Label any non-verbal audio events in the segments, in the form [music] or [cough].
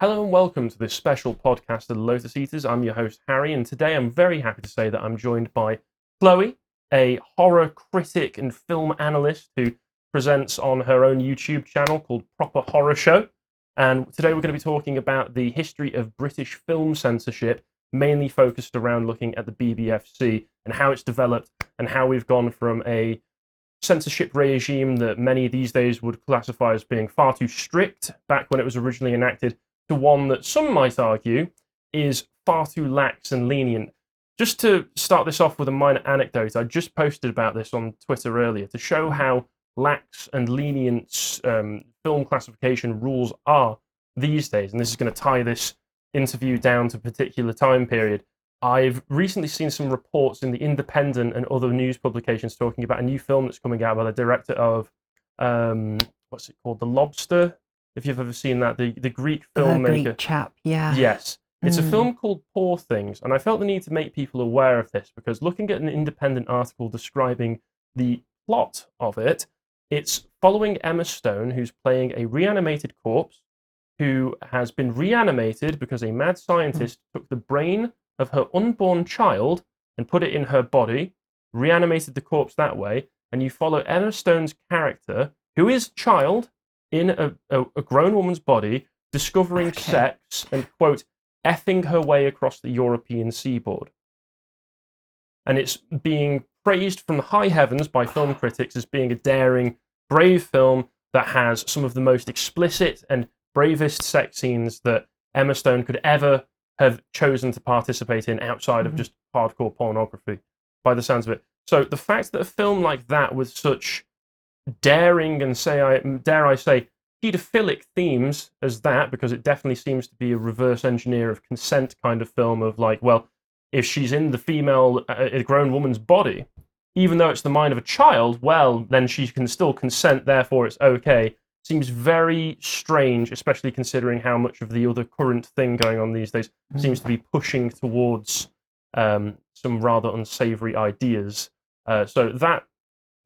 Hello and welcome to this special podcast of the Lotus Eaters. I'm your host, Harry, and today I'm very happy to say that I'm joined by Chloe, a horror critic and film analyst who presents on her own YouTube channel called Proper Horrorshow. And today we're going to be talking about the history of British film censorship, mainly focused around looking at the BBFC and how it's developed and how we've gone from a censorship regime that many these days would classify as being far too strict back when it was originally enacted to one that some might argue is far too lax and lenient. Just to start this off with a minor anecdote, I just posted about this on Twitter earlier to show how lax and lenient um, film classification rules are these days. And this is going to tie this interview down to a particular time period. I've recently seen some reports in the Independent and other news publications talking about a new film that's coming out by the director of um, what's it called, The Lobster. If you've ever seen that, the the Greek filmmaker. The. Greek chap, yeah. Yes. It's a Mm. film called Poor Things, and I felt the need to make people aware of this because looking at an independent article describing the plot of it, it's following Emma Stone, who's playing a reanimated corpse who has been reanimated because a mad scientist took the brain of her unborn child and put it in her body, reanimated the corpse that way, and you follow Emma Stone's character, who is child in a, a, a grown woman's body, discovering Okay. sex and quote effing her way across the European seaboard. And it's being praised from the high heavens by film [sighs] critics as being a daring, brave film that has some of the most explicit and bravest sex scenes that Emma Stone could ever have chosen to participate in outside of Mhm. just hardcore pornography, by the sounds of it. So the fact that a film like that with such daring and say I dare I say pedophilic themes as that, because it definitely seems to be a reverse engineer of consent kind of film of like, well, if she's in the female, uh, a grown woman's body, even though it's the mind of a child, well, then she can still consent, therefore it's okay. Seems very strange, especially considering how much of the other current thing going on these days Mm. seems to be pushing towards um, some rather unsavory ideas. Uh, so that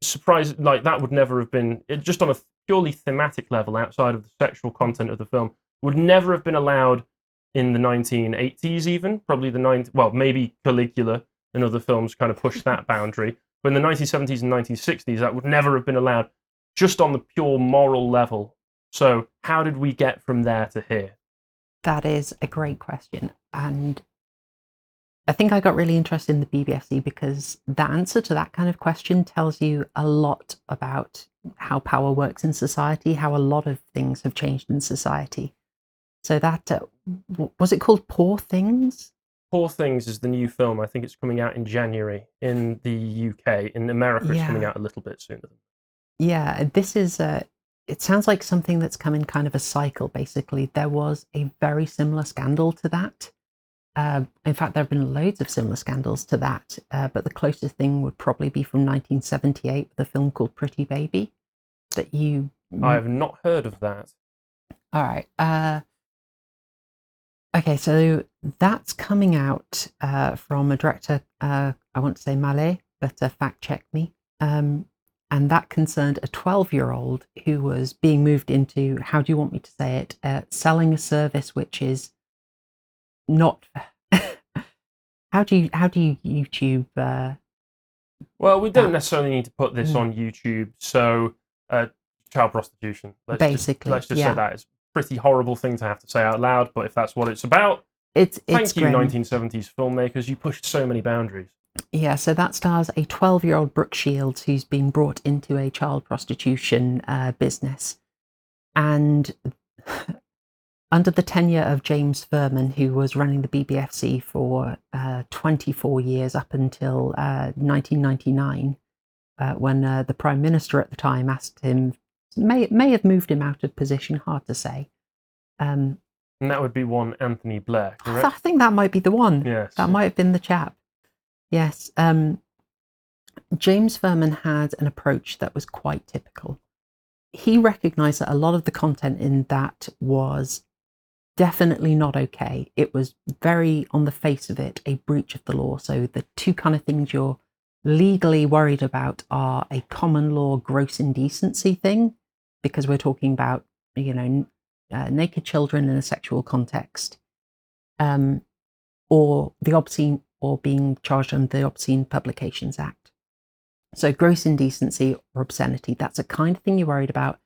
surprise, like that, would never have been it, just on a purely thematic level, outside of the sexual content of the film, would never have been allowed in the 1980s. Even probably the 90, well, maybe Caligula and other films kind of pushed that [laughs] boundary. But in the 1970s and 1960s, that would never have been allowed, just on the pure moral level. So how did we get from there to here? That is a great question. And I think I got really interested in the BBFC because the answer to that kind of question tells you a lot about how power works in society, how a lot of things have changed in society. So that uh, was it called Poor Things? Poor Things is the new film. I think it's coming out in January in the UK. In America, it's coming out a little bit sooner. Yeah, this is a. It sounds like something that's come in kind of a cycle. Basically, there was a very similar scandal to that. Uh, in fact, there have been loads of similar scandals to that, uh, but the closest thing would probably be from 1978 with a film called Pretty Baby. That you. I have not heard of that. All right. Uh, okay, so that's coming out uh, from a director, uh, I want to say Malay, but uh, fact check me. Um, and that concerned a 12 year old who was being moved into, how do you want me to say it, uh, selling a service which is not. [laughs] how do you how do you YouTube? Uh, Well, we don't that- necessarily need to put this Mm. on YouTube. So, uh, child prostitution. Let's Basically, just, let's just yeah. say that it's pretty horrible thing to have to say out loud. But if that's what it's about, it's thank it's you, grim. 1970s filmmakers. You pushed so many boundaries. Yeah, so that stars a 12 year old Brooke Shields who's been brought into a child prostitution uh, business. And under the tenure of James Ferman, who was running the BBFC for uh, 24 years up until uh, 1999, uh, when uh, the Prime Minister at the time asked him, may, may have moved him out of position, hard to say. Um, And that would be one Anthony Blair, correct? I think that might be the one. yes. That might have been the chap. Yes. Um, James Ferman had an approach that was quite typical. He recognized that a lot of the content in that was definitely not okay. It was very, on the face of it, a breach of the law. So the two kind of things you're legally worried about are a common law gross indecency thing, because we're talking about, you know, uh, naked children in a sexual context, um, or the obscene, or being charged under the Obscene Publications Act. So, gross indecency or obscenity, that's a kind of thing you're worried about.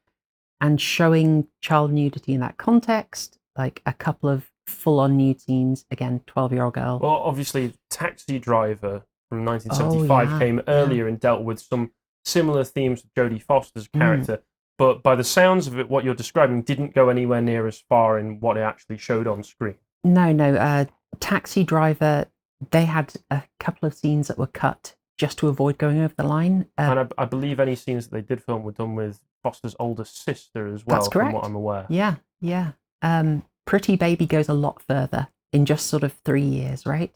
And showing child nudity in that context, like a couple of full on nude scenes, again, 12 year old girl. Well, obviously, Taxi Driver from 1975 Oh, yeah, came yeah. earlier and dealt with some similar themes with Jodie Foster's Mm. character. But by the sounds of it, what you're describing didn't go anywhere near as far in what it actually showed on screen. No, no. Uh, Taxi Driver, they had a couple of scenes that were cut just to avoid going over the line. Uh, and I, I believe any scenes that they did film were done with Foster's older sister as well, That's from correct. what I'm aware. yeah, yeah. Um, Pretty Baby goes a lot further in just sort of three years, right?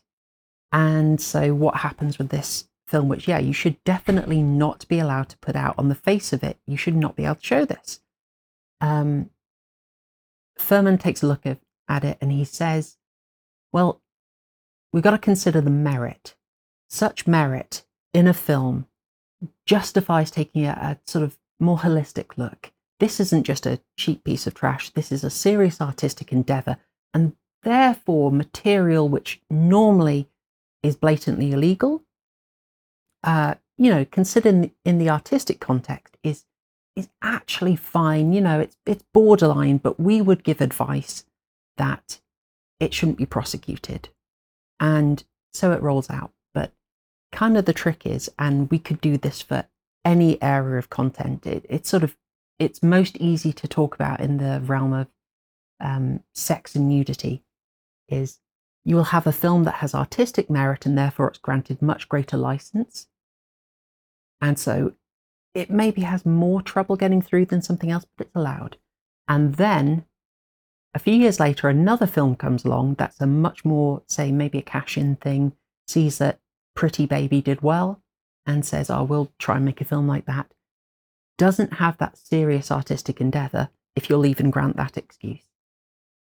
And so, what happens with this film, which, yeah, you should definitely not be allowed to put out on the face of it, you should not be able to show this. Um, Ferman takes a look at, at it and he says, Well, we've got to consider the merit. Such merit in a film justifies taking a, a sort of more holistic look. This isn't just a cheap piece of trash, this is a serious artistic endeavor, and therefore material which normally is blatantly illegal. Uh, you know, considered in, in the artistic context, is is actually fine. You know, it's it's borderline, but we would give advice that it shouldn't be prosecuted, and so it rolls out. But kind of the trick is, and we could do this for any area of content. It, it's sort of it's most easy to talk about in the realm of um, sex and nudity. Is you will have a film that has artistic merit and therefore it's granted much greater license, and so it maybe has more trouble getting through than something else, but it's allowed. And then a few years later, another film comes along that's a much more, say, maybe a cash in thing, sees that Pretty Baby did well and says, Oh, we'll try and make a film like that. Doesn't have that serious artistic endeavor, if you'll even grant that excuse.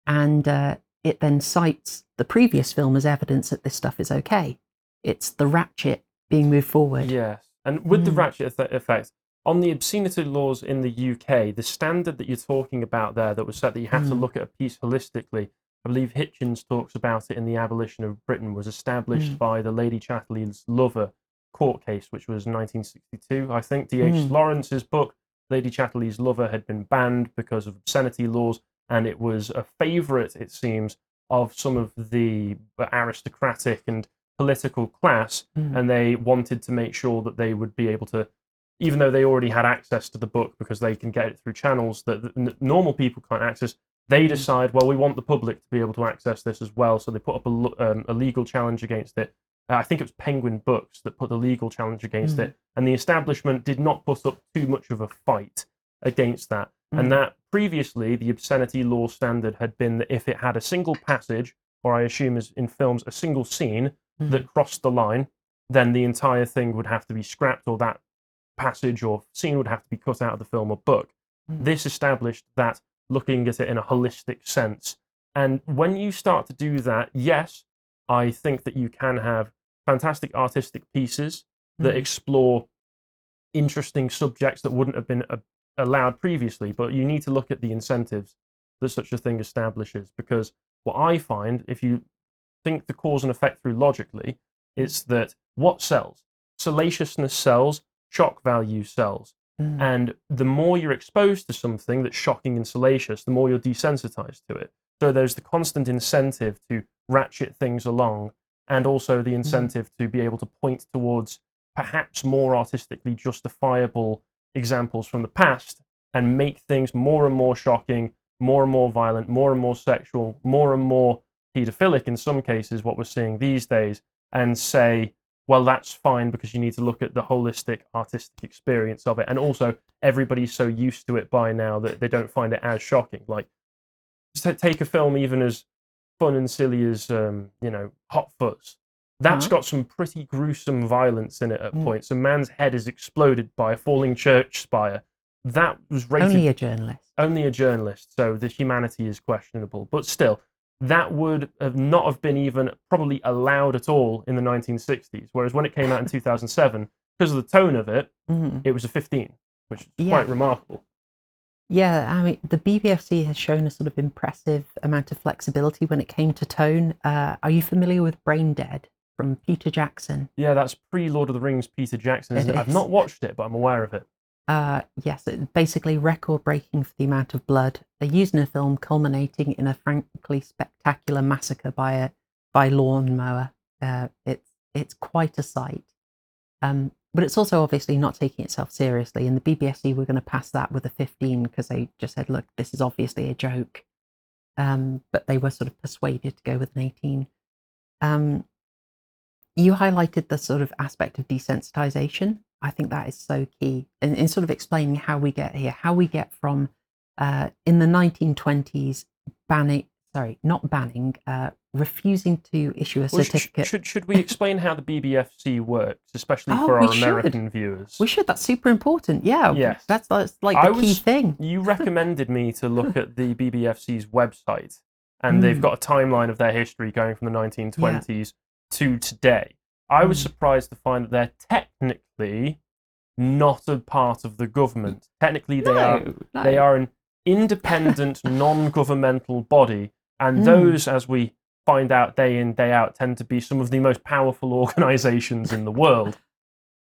And uh, it then cites the previous film as evidence that this stuff is okay. It's the ratchet being moved forward. Yes. And with the Mm. ratchet eff- effect, on the obscenity laws in the UK, the standard that you're talking about there that was set that you have to Mm. look at a piece holistically, I believe Hitchens talks about it in The Abolition of Britain, was established Mm. by the Lady Chatterley's lover court case, which was 1962. I think D.H. Mm. Lawrence's book, Lady Chatterley's lover, had been banned because of obscenity laws, and it was a favourite, it seems, of some of the aristocratic and political class Mm. and they wanted to make sure that they would be able to even though they already had access to the book because they can get it through channels that n- normal people can't access they decide well we want the public to be able to access this as well so they put up a, um, a legal challenge against it uh, i think it was penguin books that put the legal challenge against Mm. it and the establishment did not put up too much of a fight against that Mm. and that previously the obscenity law standard had been that if it had a single passage or i assume as in films a single scene Mm. that crossed the line, then the entire thing would have to be scrapped, or that passage or scene would have to be cut out of the film or book. Mm. This established that looking at it in a holistic sense. And when you start to do that, yes, I think that you can have fantastic artistic pieces that Mm. explore interesting subjects that wouldn't have been uh, allowed previously, but you need to look at the incentives that such a thing establishes. Because what I find, if you think the cause and effect through logically, it's that what sells? Salaciousness sells, shock value sells. Mm. And the more you're exposed to something that's shocking and salacious, the more you're desensitized to it. So there's the constant incentive to ratchet things along, and also the mm-hmm. incentive to be able to point towards perhaps more artistically justifiable examples from the past and make things more and more shocking, more and more violent, more and more sexual, more and more paedophilic in some cases, what we're seeing these days, and say, well, that's fine because you need to look at the holistic artistic experience of it. And also, everybody's so used to it by now that they don't find it as shocking. Like, just take a film even as fun and silly as, um, you know, Hot Fuzz. That's Uh-huh. got some pretty gruesome violence in it at Mm. points. A man's head is exploded by a falling church spire. That was rated Only a journalist. only a journalist, so the humanity is questionable. But still, that would have not have been even probably allowed at all in the 1960s. Whereas when it came out in [laughs] 2007, because of the tone of it, Mm. it was a 15, which is Yeah. quite remarkable. Yeah, I mean, the BBFC has shown a sort of impressive amount of flexibility when it came to tone. Uh, are you familiar with Braindead from Peter Jackson? Yeah, that's pre Lord of the Rings Peter Jackson, isn't It it? I've not watched it, but I'm aware of it. Uh, yes, it- basically record breaking for the amount of blood they used in a film, culminating in a frankly spectacular massacre by a by lawnmower. Uh, it's it's quite a sight, um, but it's also obviously not taking itself seriously. And the BBFC were going to pass that with a 15 because they just said, "Look, this is obviously a joke," um, but they were sort of persuaded to go with an 18. Um, you highlighted the sort of aspect of desensitization. I think that is so key in, in sort of explaining how we get here, how we get from uh, in the 1920s banning, sorry, not banning, uh, refusing to issue a Well, certificate. should, should we explain how the BBFC works, especially Oh, for our should. American viewers? we should. That's super important. Yeah, Yes. that's that's like I the key was- thing. [laughs] You recommended me to look at the BBFC's website, and they've Mm. got a timeline of their history going from the 1920s to today. I was Mm. surprised to find that they're technically not a part of the government. Technically, they are No, no. they are an independent, non-governmental body, and Mm. those, as we find out day in day out, tend to be some of the most powerful [laughs] organisations in the world.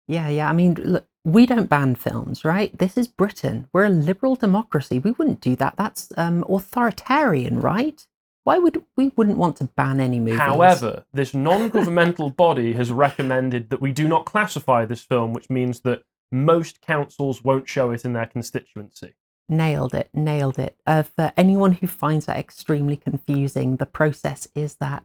Yeah, yeah. I mean, look, we don't ban films, right? This is Britain. We're a liberal democracy. We wouldn't do that. That's um, authoritarian, right? Why would we wouldn't want to ban any movies? However, this non-governmental [laughs] body has recommended that we do not classify this film, which means that most councils won't show it in their constituency. Nailed it, nailed it. Uh, for anyone who finds that extremely confusing, the process is that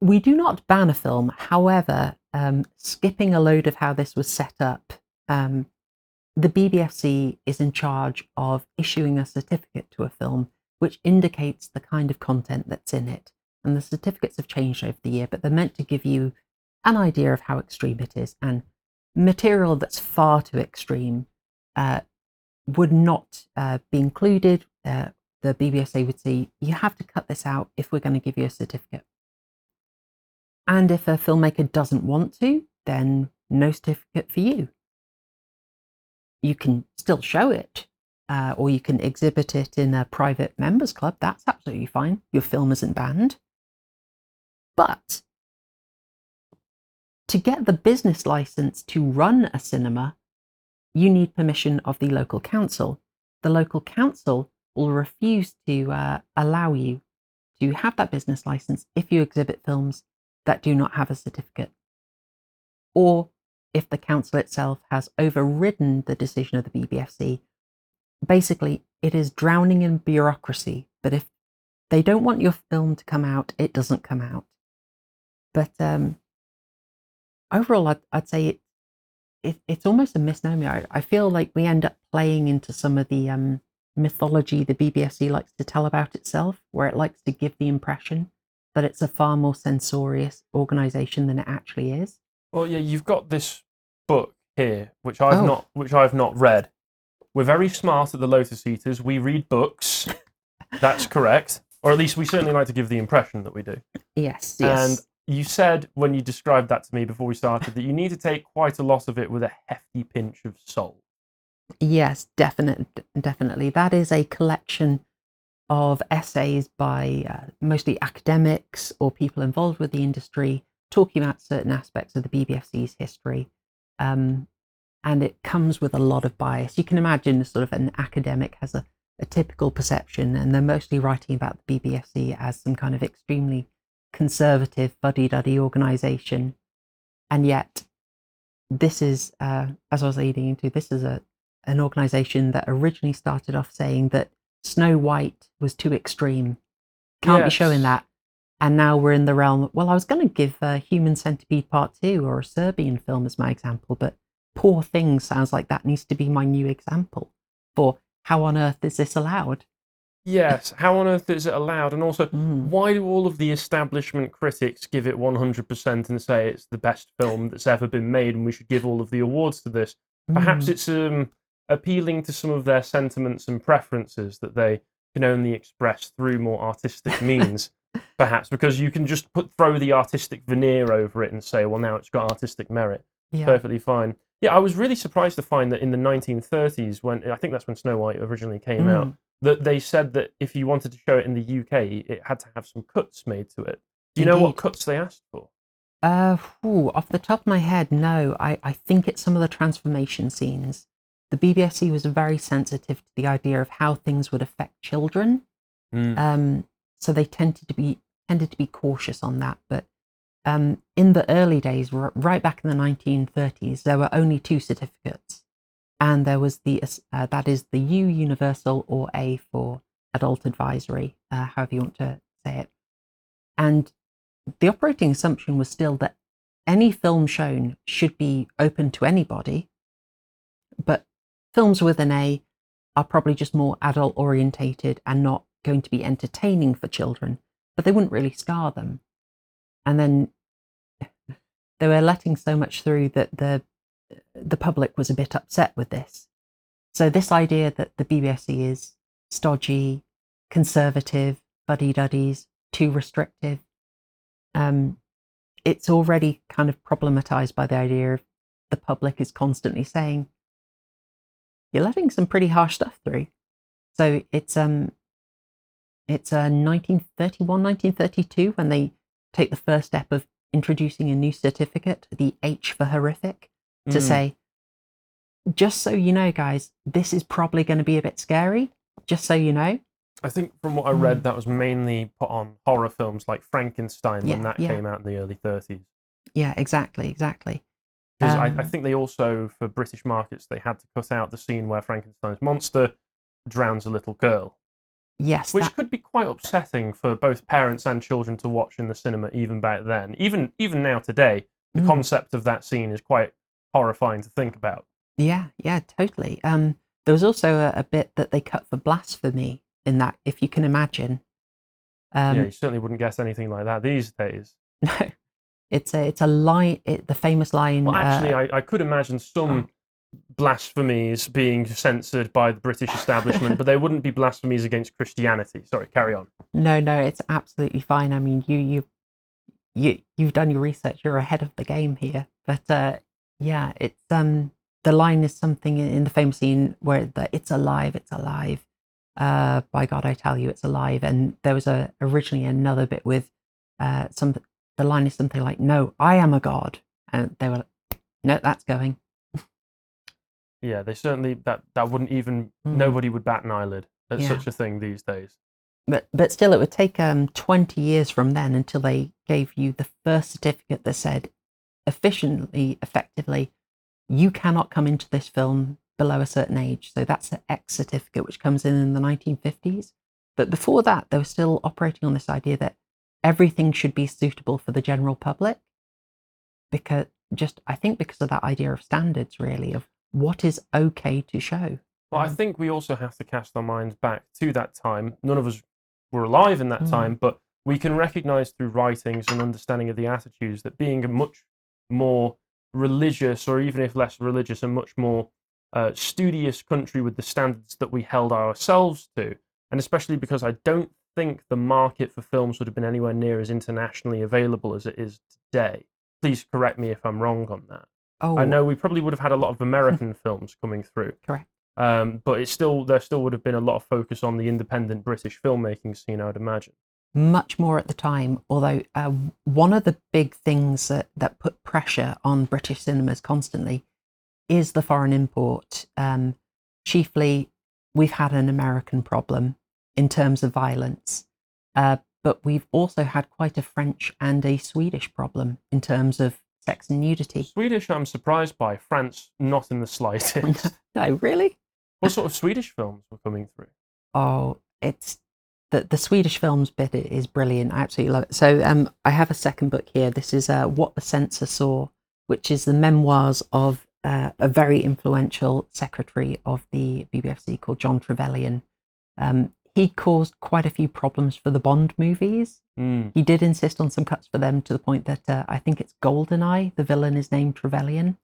we do not ban a film. However, um, skipping a load of how this was set up, um, the BBFC is in charge of issuing a certificate to a film which indicates the kind of content that's in it. And the certificates have changed over the year, but they're meant to give you an idea of how extreme it is. And material that's far too extreme uh, would not uh, be included. Uh, the BBFC would say, you have to cut this out if we're going to give you a certificate. And if a filmmaker doesn't want to, then no certificate for you. You can still show it, uh, or you can exhibit it in a private members club. That's absolutely fine. Your film isn't banned. But to get the business license to run a cinema, you need permission of the local council. The local council will refuse to uh, allow you to have that business license if you exhibit films that do not have a certificate, or if the council itself has overridden the decision of the BBFC. Basically, it is drowning in bureaucracy, but if they don't want your film to come out, it doesn't come out. But um, overall, I'd, I'd say it, it it's almost a misnomer. I, I feel like we end up playing into some of the um, mythology the BBFC likes to tell about itself, where it likes to give the impression that it's a far more censorious organization than it actually is. Well, yeah, you've got this book here, which I've Oh. not, which I've not read. We're very smart at the Lotus Eaters. We read books. [laughs] That's correct, or at least we certainly like to give the impression that we do. Yes, And you said when you described that to me before we started that you need to take quite a lot of it with a hefty pinch of salt. Yes, definite, definitely. That is a collection of essays by uh, mostly academics or people involved with the industry talking about certain aspects of the BBFC's history. Um, and it comes with a lot of bias. You can imagine sort of an academic has a, a typical perception, and they're mostly writing about the BBFC as some kind of extremely conservative, fuddy duddy organization. And yet, this is, uh, as I was leading into, this is a, an organization that originally started off saying that Snow White was too extreme. Can't be showing that. And now we're in the realm. Well, I was going to give uh, Human Centipede Part 2 or a Serbian film as my example, but Poor Things sounds like that needs to be my new example for how on earth is this allowed? Yes, how on earth is it allowed? And also, Mm. why do all of the establishment critics give it 100% and say it's the best film that's ever been made and we should give all of the awards to this? Perhaps Mm. it's um, appealing to some of their sentiments and preferences that they can only express through more artistic means. [laughs] Perhaps because you can just put throw the artistic veneer over it and say, well, now it's got artistic merit. yeah. Perfectly fine. Yeah, I was really surprised to find that in the 1930s, when I think that's when Snow White originally came Mm. out, that they said that if you wanted to show it in the UK, it had to have some cuts made to it. Do you know what cuts they asked for? Uh, whew, off the top of my head, no. I, I think it's some of the transformation scenes. The BBFC was very sensitive to the idea of how things would affect children. Um, so they tended to be tended to be cautious on that. But um, in the early days, right back in the 1930s, there were only two certificates, and there was the uh, that is the U Universal or A for Adult Advisory, uh, however you want to say it. And the operating assumption was still that any film shown should be open to anybody, but films with an A are probably just more adult orientated and not going to be entertaining for children, but they wouldn't really scar them. And then [sighs] they were letting so much through that the the public was a bit upset with this. So this idea that the BBFC is stodgy, conservative, buddy duddies, too restrictive, um, it's already kind of problematized by the idea of the public is constantly saying, "You're letting some pretty harsh stuff through." So it's um, it's uh, 1931, 1932 when they take the first step of introducing a new certificate, the H for horrific, to Mm. say, just so you know, guys, this is probably going to be a bit scary. Just so you know. I think from what I read, Mm. that was mainly put on horror films like Frankenstein when that yeah. came out in the early 30s. Yeah, exactly, exactly. Because I, I Um, think they also, for British markets, they had to cut out the scene where Frankenstein's monster drowns a little girl, Yes, which that- could be quite upsetting for both parents and children to watch in the cinema, even back then. Even even now today, the Mm. concept of that scene is quite horrifying to think about. Yeah, yeah, totally. Um, there was also a, a bit that they cut for blasphemy in that, if you can imagine. Um, yeah, you certainly wouldn't guess anything like that these days. [laughs] No, it's a it's a line. It, the famous line. Well, actually, uh, I, I could imagine some blasphemies being censored by the British establishment, but they wouldn't be blasphemies against Christianity. Sorry, carry on. no, no, it's absolutely fine. I mean, you you you you've done your research. You're ahead of the game here. But uh, yeah, it's um the line is something in in the famous scene where the "It's alive, it's alive." Uh, by God, I tell you, it's alive. And there was a originally another bit with uh some. The line is something like, "No, I am a god," and they were, like, "No, that's going." Yeah, they certainly that that wouldn't even Mm. nobody would bat an eyelid at Yeah. such a thing these days. but but still it would take um 20 years from then until they gave you the first certificate that said efficiently effectively you cannot come into this film below a certain age so that's the x certificate which comes in in the 1950s but before that they were still operating on this idea that everything should be suitable for the general public because just i think because of that idea of standards really of what is okay to show Well, I think we also have to cast our minds back to that time. None of us were alive in that Mm. time, but we can recognize through writings and understanding of the attitudes that being a much more religious, or even if less religious, a much more uh, studious country with the standards that we held ourselves to, and especially because I don't think the market for films would have been anywhere near as internationally available as it is today. Please correct me if I'm wrong on that. oh I know we probably would have had a lot of American [laughs] films coming through. Correct. Um, but it still there still would have been a lot of focus on the independent British filmmaking scene, I would imagine. Much more at the time. Although uh, one of the big things that, that put pressure on British cinemas constantly is the foreign import. Um, chiefly, we've had an American problem in terms of violence, uh, but we've also had quite a French and a Swedish problem in terms of sex and nudity. Swedish, I'm surprised by. France, not in the [laughs] slightest. no, really? what sort of Swedish films were coming through? Oh, it's the the Swedish films bit is brilliant. I absolutely love it. So, um, I have a second book here. This is uh, What the Censor Saw, which is the memoirs of uh, a very influential secretary of the BBFC called John Trevelyan. Um, he caused quite a few problems for the Bond movies. Mm. He did insist on some cuts for them to the point that uh, I think it's Goldeneye. The villain is named Trevelyan,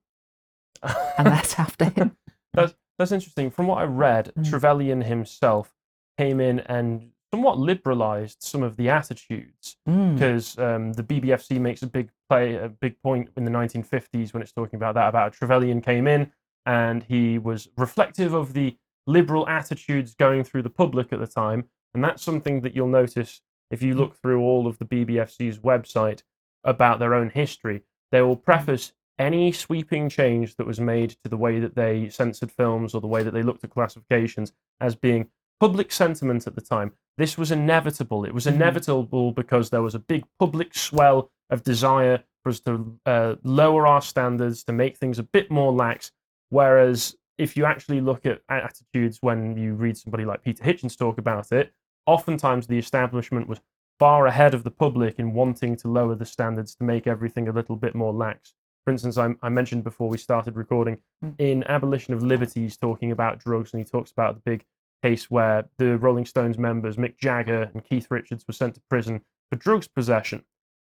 [laughs] and that's after him. that's that's interesting. From what I read, Mm. Trevelyan himself came in and somewhat liberalized some of the attitudes Mm. because um, the BBFC makes a big play, a big point in the 1950s when it's talking about that. About Trevelyan came in and he was reflective of the liberal attitudes going through the public at the time, and that's something that you'll notice if you look through all of the BBFC's website about their own history. They will preface any sweeping change that was made to the way that they censored films or the way that they looked at classifications as being public sentiment at the time. This was inevitable. It was Mhm. inevitable because there was a big public swell of desire for us to uh, lower our standards, to make things a bit more lax. Whereas if you actually look at attitudes when you read somebody like Peter Hitchens talk about it, oftentimes the establishment was far ahead of the public in wanting to lower the standards to make everything a little bit more lax. For instance, I, I mentioned before we started recording Mm. in Abolition of Liberties talking about drugs, and he talks about the big case where the Rolling Stones members, Mick Jagger and Keith Richards, were sent to prison for drugs possession.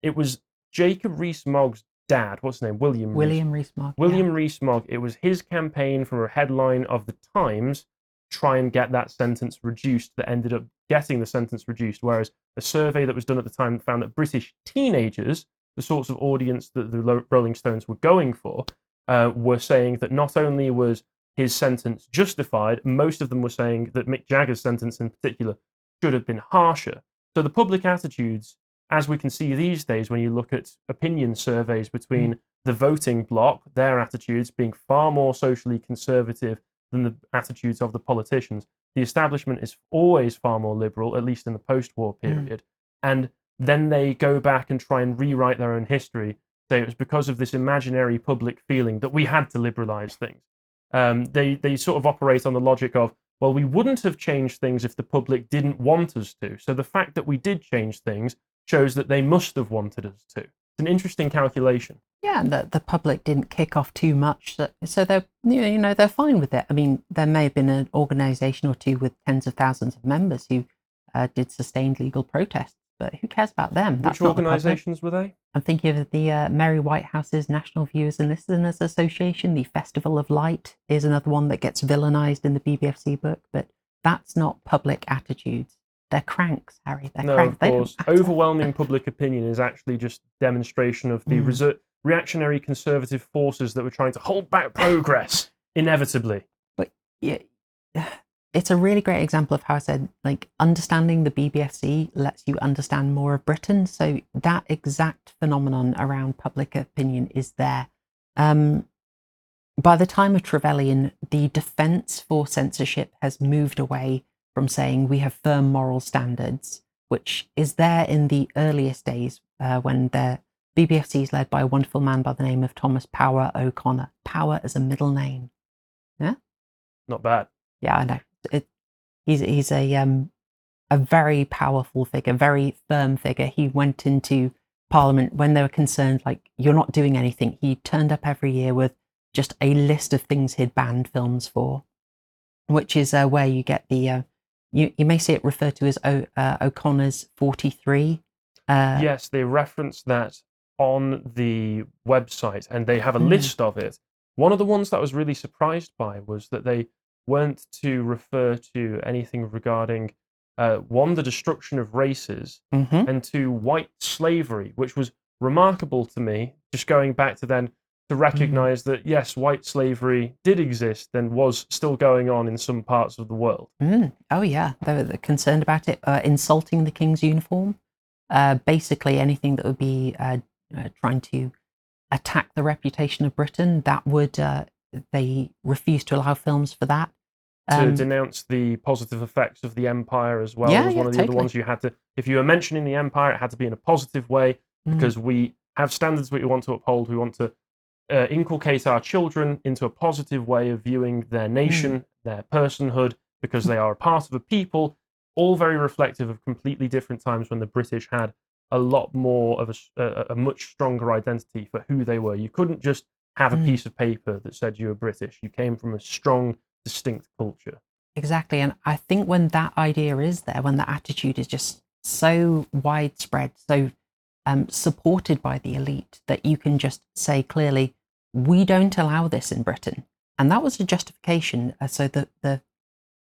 It was Jacob Rees-Mogg's dad, what's his name? William. William Rees-Mogg. yeah. William Rees-Mogg. It was his campaign for a headline of the Times try and get that sentence reduced that ended up getting the sentence reduced. Whereas a survey that was done at the time found that British teenagers, the sorts of audience that the Rolling Stones were going for, uh, were saying that not only was his sentence justified, most of them were saying that Mick Jagger's sentence in particular should have been harsher. So the public attitudes, as we can see these days when you look at opinion surveys between the voting bloc, their attitudes being far more socially conservative than the attitudes of the politicians. The establishment is always far more liberal, at least in the post war Mm. period. And then they go back and try and rewrite their own history. Say it was because of this imaginary public feeling that we had to liberalize things. Um, they, they sort of operate on the logic of, well, we wouldn't have changed things if the public didn't want us to. So the fact that we did change things shows that they must have wanted us to. It's an interesting calculation. Yeah, and the, the public didn't kick off too much, so, so they're you know, you know they're fine with it. I mean, there may have been an organisation or two with tens of thousands of members who uh, did sustained legal protests, but who cares about them? That's Which not the organizations were they? I'm thinking of the uh, Mary Whitehouse's National Viewers and Listeners Association. The Festival of Light is another one that gets villainised in the BBFC book, but that's not public attitudes. They're cranks, Harry. They're no, cranks. of course. Overwhelming public opinion is actually just demonstration of the Mm. reser- reactionary conservative forces that were trying to hold back progress, inevitably. But yeah, it's a really great example of how I said like understanding the BBFC lets you understand more of Britain. So that exact phenomenon around public opinion is there. Um, by the time of Trevelyan, the defense for censorship has moved away from saying we have firm moral standards, which is there in the earliest days uh, when the BBFC is led by a wonderful man by the name of Thomas Power O'Connor. Power as a middle name. Yeah? Not bad. Yeah, I know. It, he's he's a um a very powerful figure, very firm figure. He went into Parliament when they were concerned, like you're not doing anything. He turned up every year with just a list of things he'd banned films for, which is uh, where you get the uh, you you may see it referred to as o, uh, O'Connor's forty three. Uh, yes, they reference that on the website and they have a Mm. list of it. One of the ones that I was really surprised by was that they weren't to refer to anything regarding uh, one, the destruction of races, mhm. and two, white slavery, which was remarkable to me, just going back to then to recognize that yes, white slavery did exist and was still going on in some parts of the world. Mm. Oh yeah, they were concerned about it. Uh, insulting the king's uniform, uh, basically anything that would be uh, uh, trying to attack the reputation of Britain. That would uh, they refused to allow films for that. To Um, denounce the positive effects of the empire as well Yeah, was one yeah, of the other ones you had to if you were mentioning the empire it had to be in a positive way Mm. because we have standards we want to uphold. We want to uh, inculcate our children into a positive way of viewing their nation their personhood because they are a part of a people all very reflective of completely different times when the british had a lot more of a much stronger identity for who they were. You couldn't just have a Mm. piece of paper that said you were british. You came from a strong distinct culture Exactly. And I think when that idea is there, when that attitude is just so widespread, so um, supported by the elite, that you can just say clearly, we don't allow this in Britain. And that was a justification. Uh, so the, the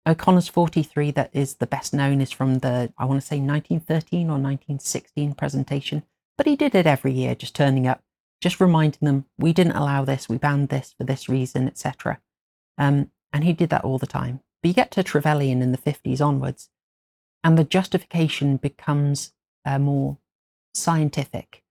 O'Connor's 43, that is the best known, is from the, I want to say 1913 or 1916 presentation. But he did it every year, just turning up, just reminding them, we didn't allow this, we banned this for this reason, etc. Um, and he did that all the time. But you get to Trevelyan in the 50s onwards, and the justification becomes uh, more scientific.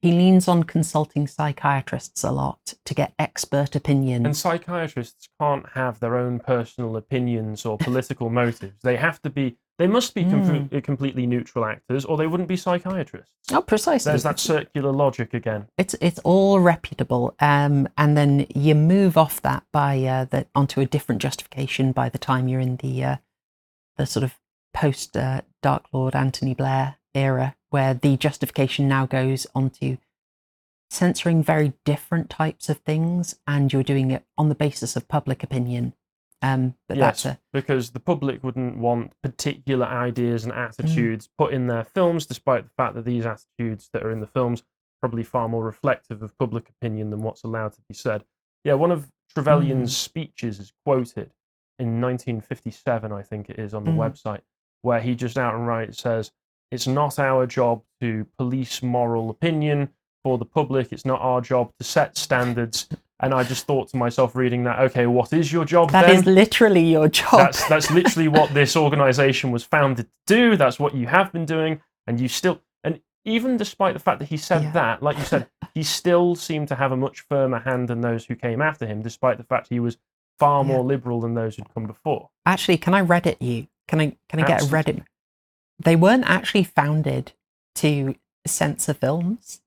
He leans on consulting psychiatrists a lot to get expert opinion. And psychiatrists can't have their own personal opinions or political motives. They have to be, they must be com- Mm. completely neutral actors or they wouldn't be psychiatrists. oh, precisely. There's that circular logic again. It's it's all reputable, um, and then you move off that by uh, the onto a different justification by the time you're in the uh, the sort of post uh, Dark Lord Anthony Blair era, where the justification now goes onto censoring very different types of things, and you're doing it on the basis of public opinion. Um, but yes, that's a because the public wouldn't want particular ideas and Mm. attitudes put in their films, despite the fact that these attitudes that are in the films are probably far more reflective of public opinion than what's allowed to be said. Yeah, one of Trevelyan's Mm. speeches is quoted in 1957, I think it is, on the Mm. website, where he just outright says, It's not our job to police moral opinion for the public, it's not our job to set standards. And I just thought to myself, reading that, okay, what is your job that then? is literally your job. that's that's literally what this [laughs] organization was founded to do that's what you have been doing and you still and even despite the fact that he said Yeah. that like you said he [laughs] still seemed to have a much firmer hand than those who came after him despite the fact he was far Yeah. more liberal than those who'd come before Actually, can I Reddit you? Can I can I get a Reddit? They weren't actually founded to censor films.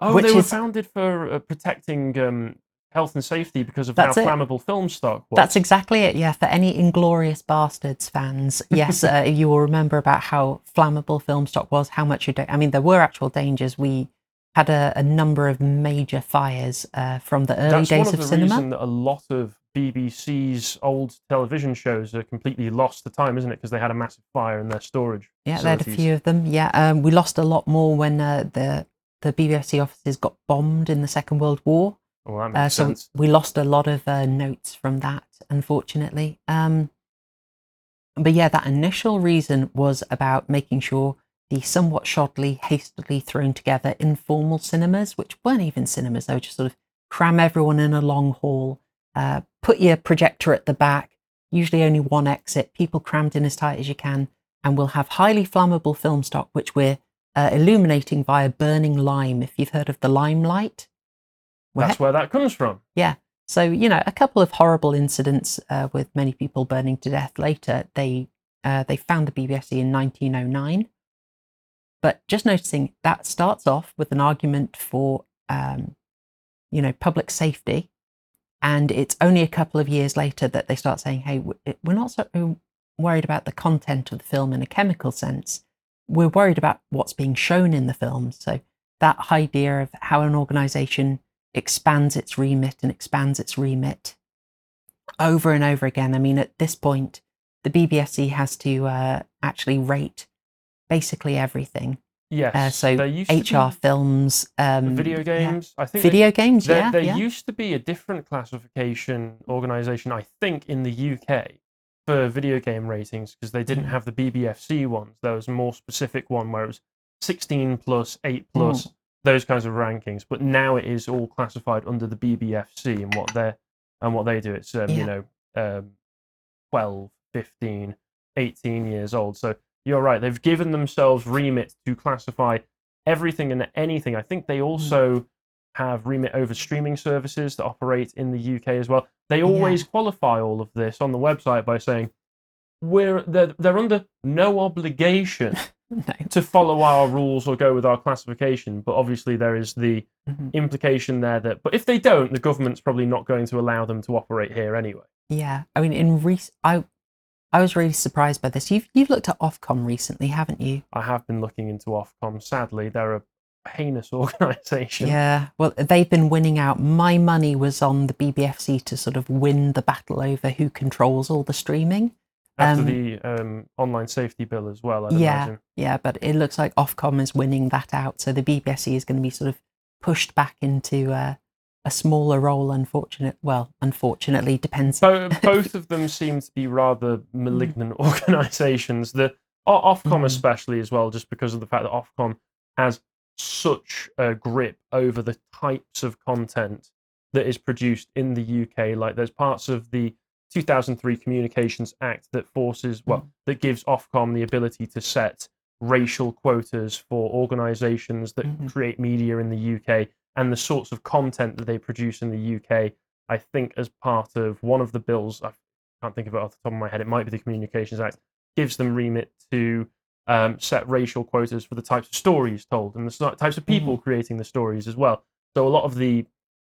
Oh Which they were is- founded for uh, protecting um, health and safety because of That's how it. flammable film stock was That's exactly it. Yeah, for any Inglourious Basterds fans, yes, uh, [laughs] you will remember about how flammable film stock was, how much you. Da- I mean, there were actual dangers. We had a, a number of major fires uh, from the early that's days one of, of the cinema. reason that a lot of BBC's old television shows are completely lost to time, isn't it? Because they had a massive fire in their storage. Yeah, they had a facilities. few of them. Yeah, um, we lost a lot more when uh, the the BBC offices got bombed in the Second World War. Well, that Uh, so sense. we lost a lot of uh, notes from that, unfortunately. Um, but yeah, that initial reason was about making sure the somewhat shoddily, hastily thrown together informal cinemas, which weren't even cinemas, they were just sort of cram everyone in a long hall, uh, put your projector at the back, usually only one exit, people crammed in as tight as you can, and we'll have highly flammable film stock, which we're uh, illuminating via burning lime. If you've heard of the limelight, Where- That's where that comes from. Yeah. So, you know, a couple of horrible incidents uh, with many people burning to death later. They uh, they found the BBFC in 1909. But just noticing that starts off with an argument for, um, you know, public safety. And it's only a couple of years later that they start saying, hey, we're not so worried about the content of the film in a chemical sense. We're worried about what's being shown in the film. So that idea of how an organization expands its remit and expands its remit over and over again. I mean, at this point, the BBFC has to uh, actually rate basically everything. Yes. Uh, so there used to HR films, um, video yeah. games. I think they- video games, there, yeah, there yeah. used to be a different classification organization, I think, in the UK for video game ratings because they didn't Mm. have the BBFC ones. There was a more specific one where it was 16 plus, 8 plus, Mm. those kinds of rankings. But now it is all classified under the BBFC and what they and what they do. It's um, Yeah. you know um, 12, 15, 18 years old. So you're right. They've given themselves remit to classify everything and anything. I think they also have remit over streaming services that operate in the UK as well. They always qualify all of this on the website by saying we're they're, they're under no obligation [laughs] No. to follow our rules or go with our classification. But obviously there is the Mhm. implication there that but if they don't, the government's probably not going to allow them to operate here anyway. Yeah, I mean, in rec- I, I was really surprised by this. You've you've looked at Ofcom recently, haven't you? I have been looking into Ofcom. Sadly, they're a heinous [laughs] organisation. Yeah. Well, they've been winning out. My money was on the BBFC to sort of win the battle over who controls all the streaming. After Um, the um, online safety bill as well, I'd Yeah. imagine. Yeah, but it looks like Ofcom is winning that out. So the BBFC is going to be sort of pushed back into uh, a smaller role. Unfortunate, well, unfortunately, depends. So [laughs] both of them seem to be rather malignant [laughs] organisations. The Ofcom, Mhm. especially as well, just because of the fact that Ofcom has such a grip over the types of content that is produced in the UK. Like there's parts of the 2003 Communications Act that forces, well, that gives Ofcom the ability to set racial quotas for organisations that Mhm. create media in the UK and the sorts of content that they produce in the UK. I think as part of one of the bills, I can't think of it off the top of my head. It might be the Communications Act gives them remit to um, set racial quotas for the types of stories told and the types of people creating the stories as well. So a lot of the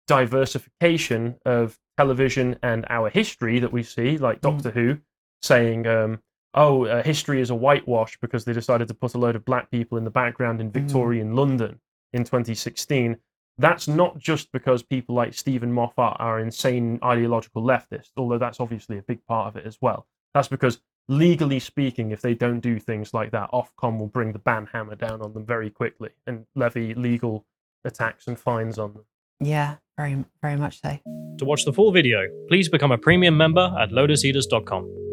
diversification of television and our history that we see, like Mm. Doctor Who, saying, um, "Oh, uh, history is a whitewash because they decided to put a load of black people in the background in Victorian London in 2016." That's not just because people like Steven Moffat are insane ideological leftists, although that's obviously a big part of it as well. That's because legally speaking, if they don't do things like that, Ofcom will bring the ban hammer down on them very quickly and levy legal attacks and fines on them. Yeah, very, very much so. To watch the full video, please become a premium member at lotuseaters.com.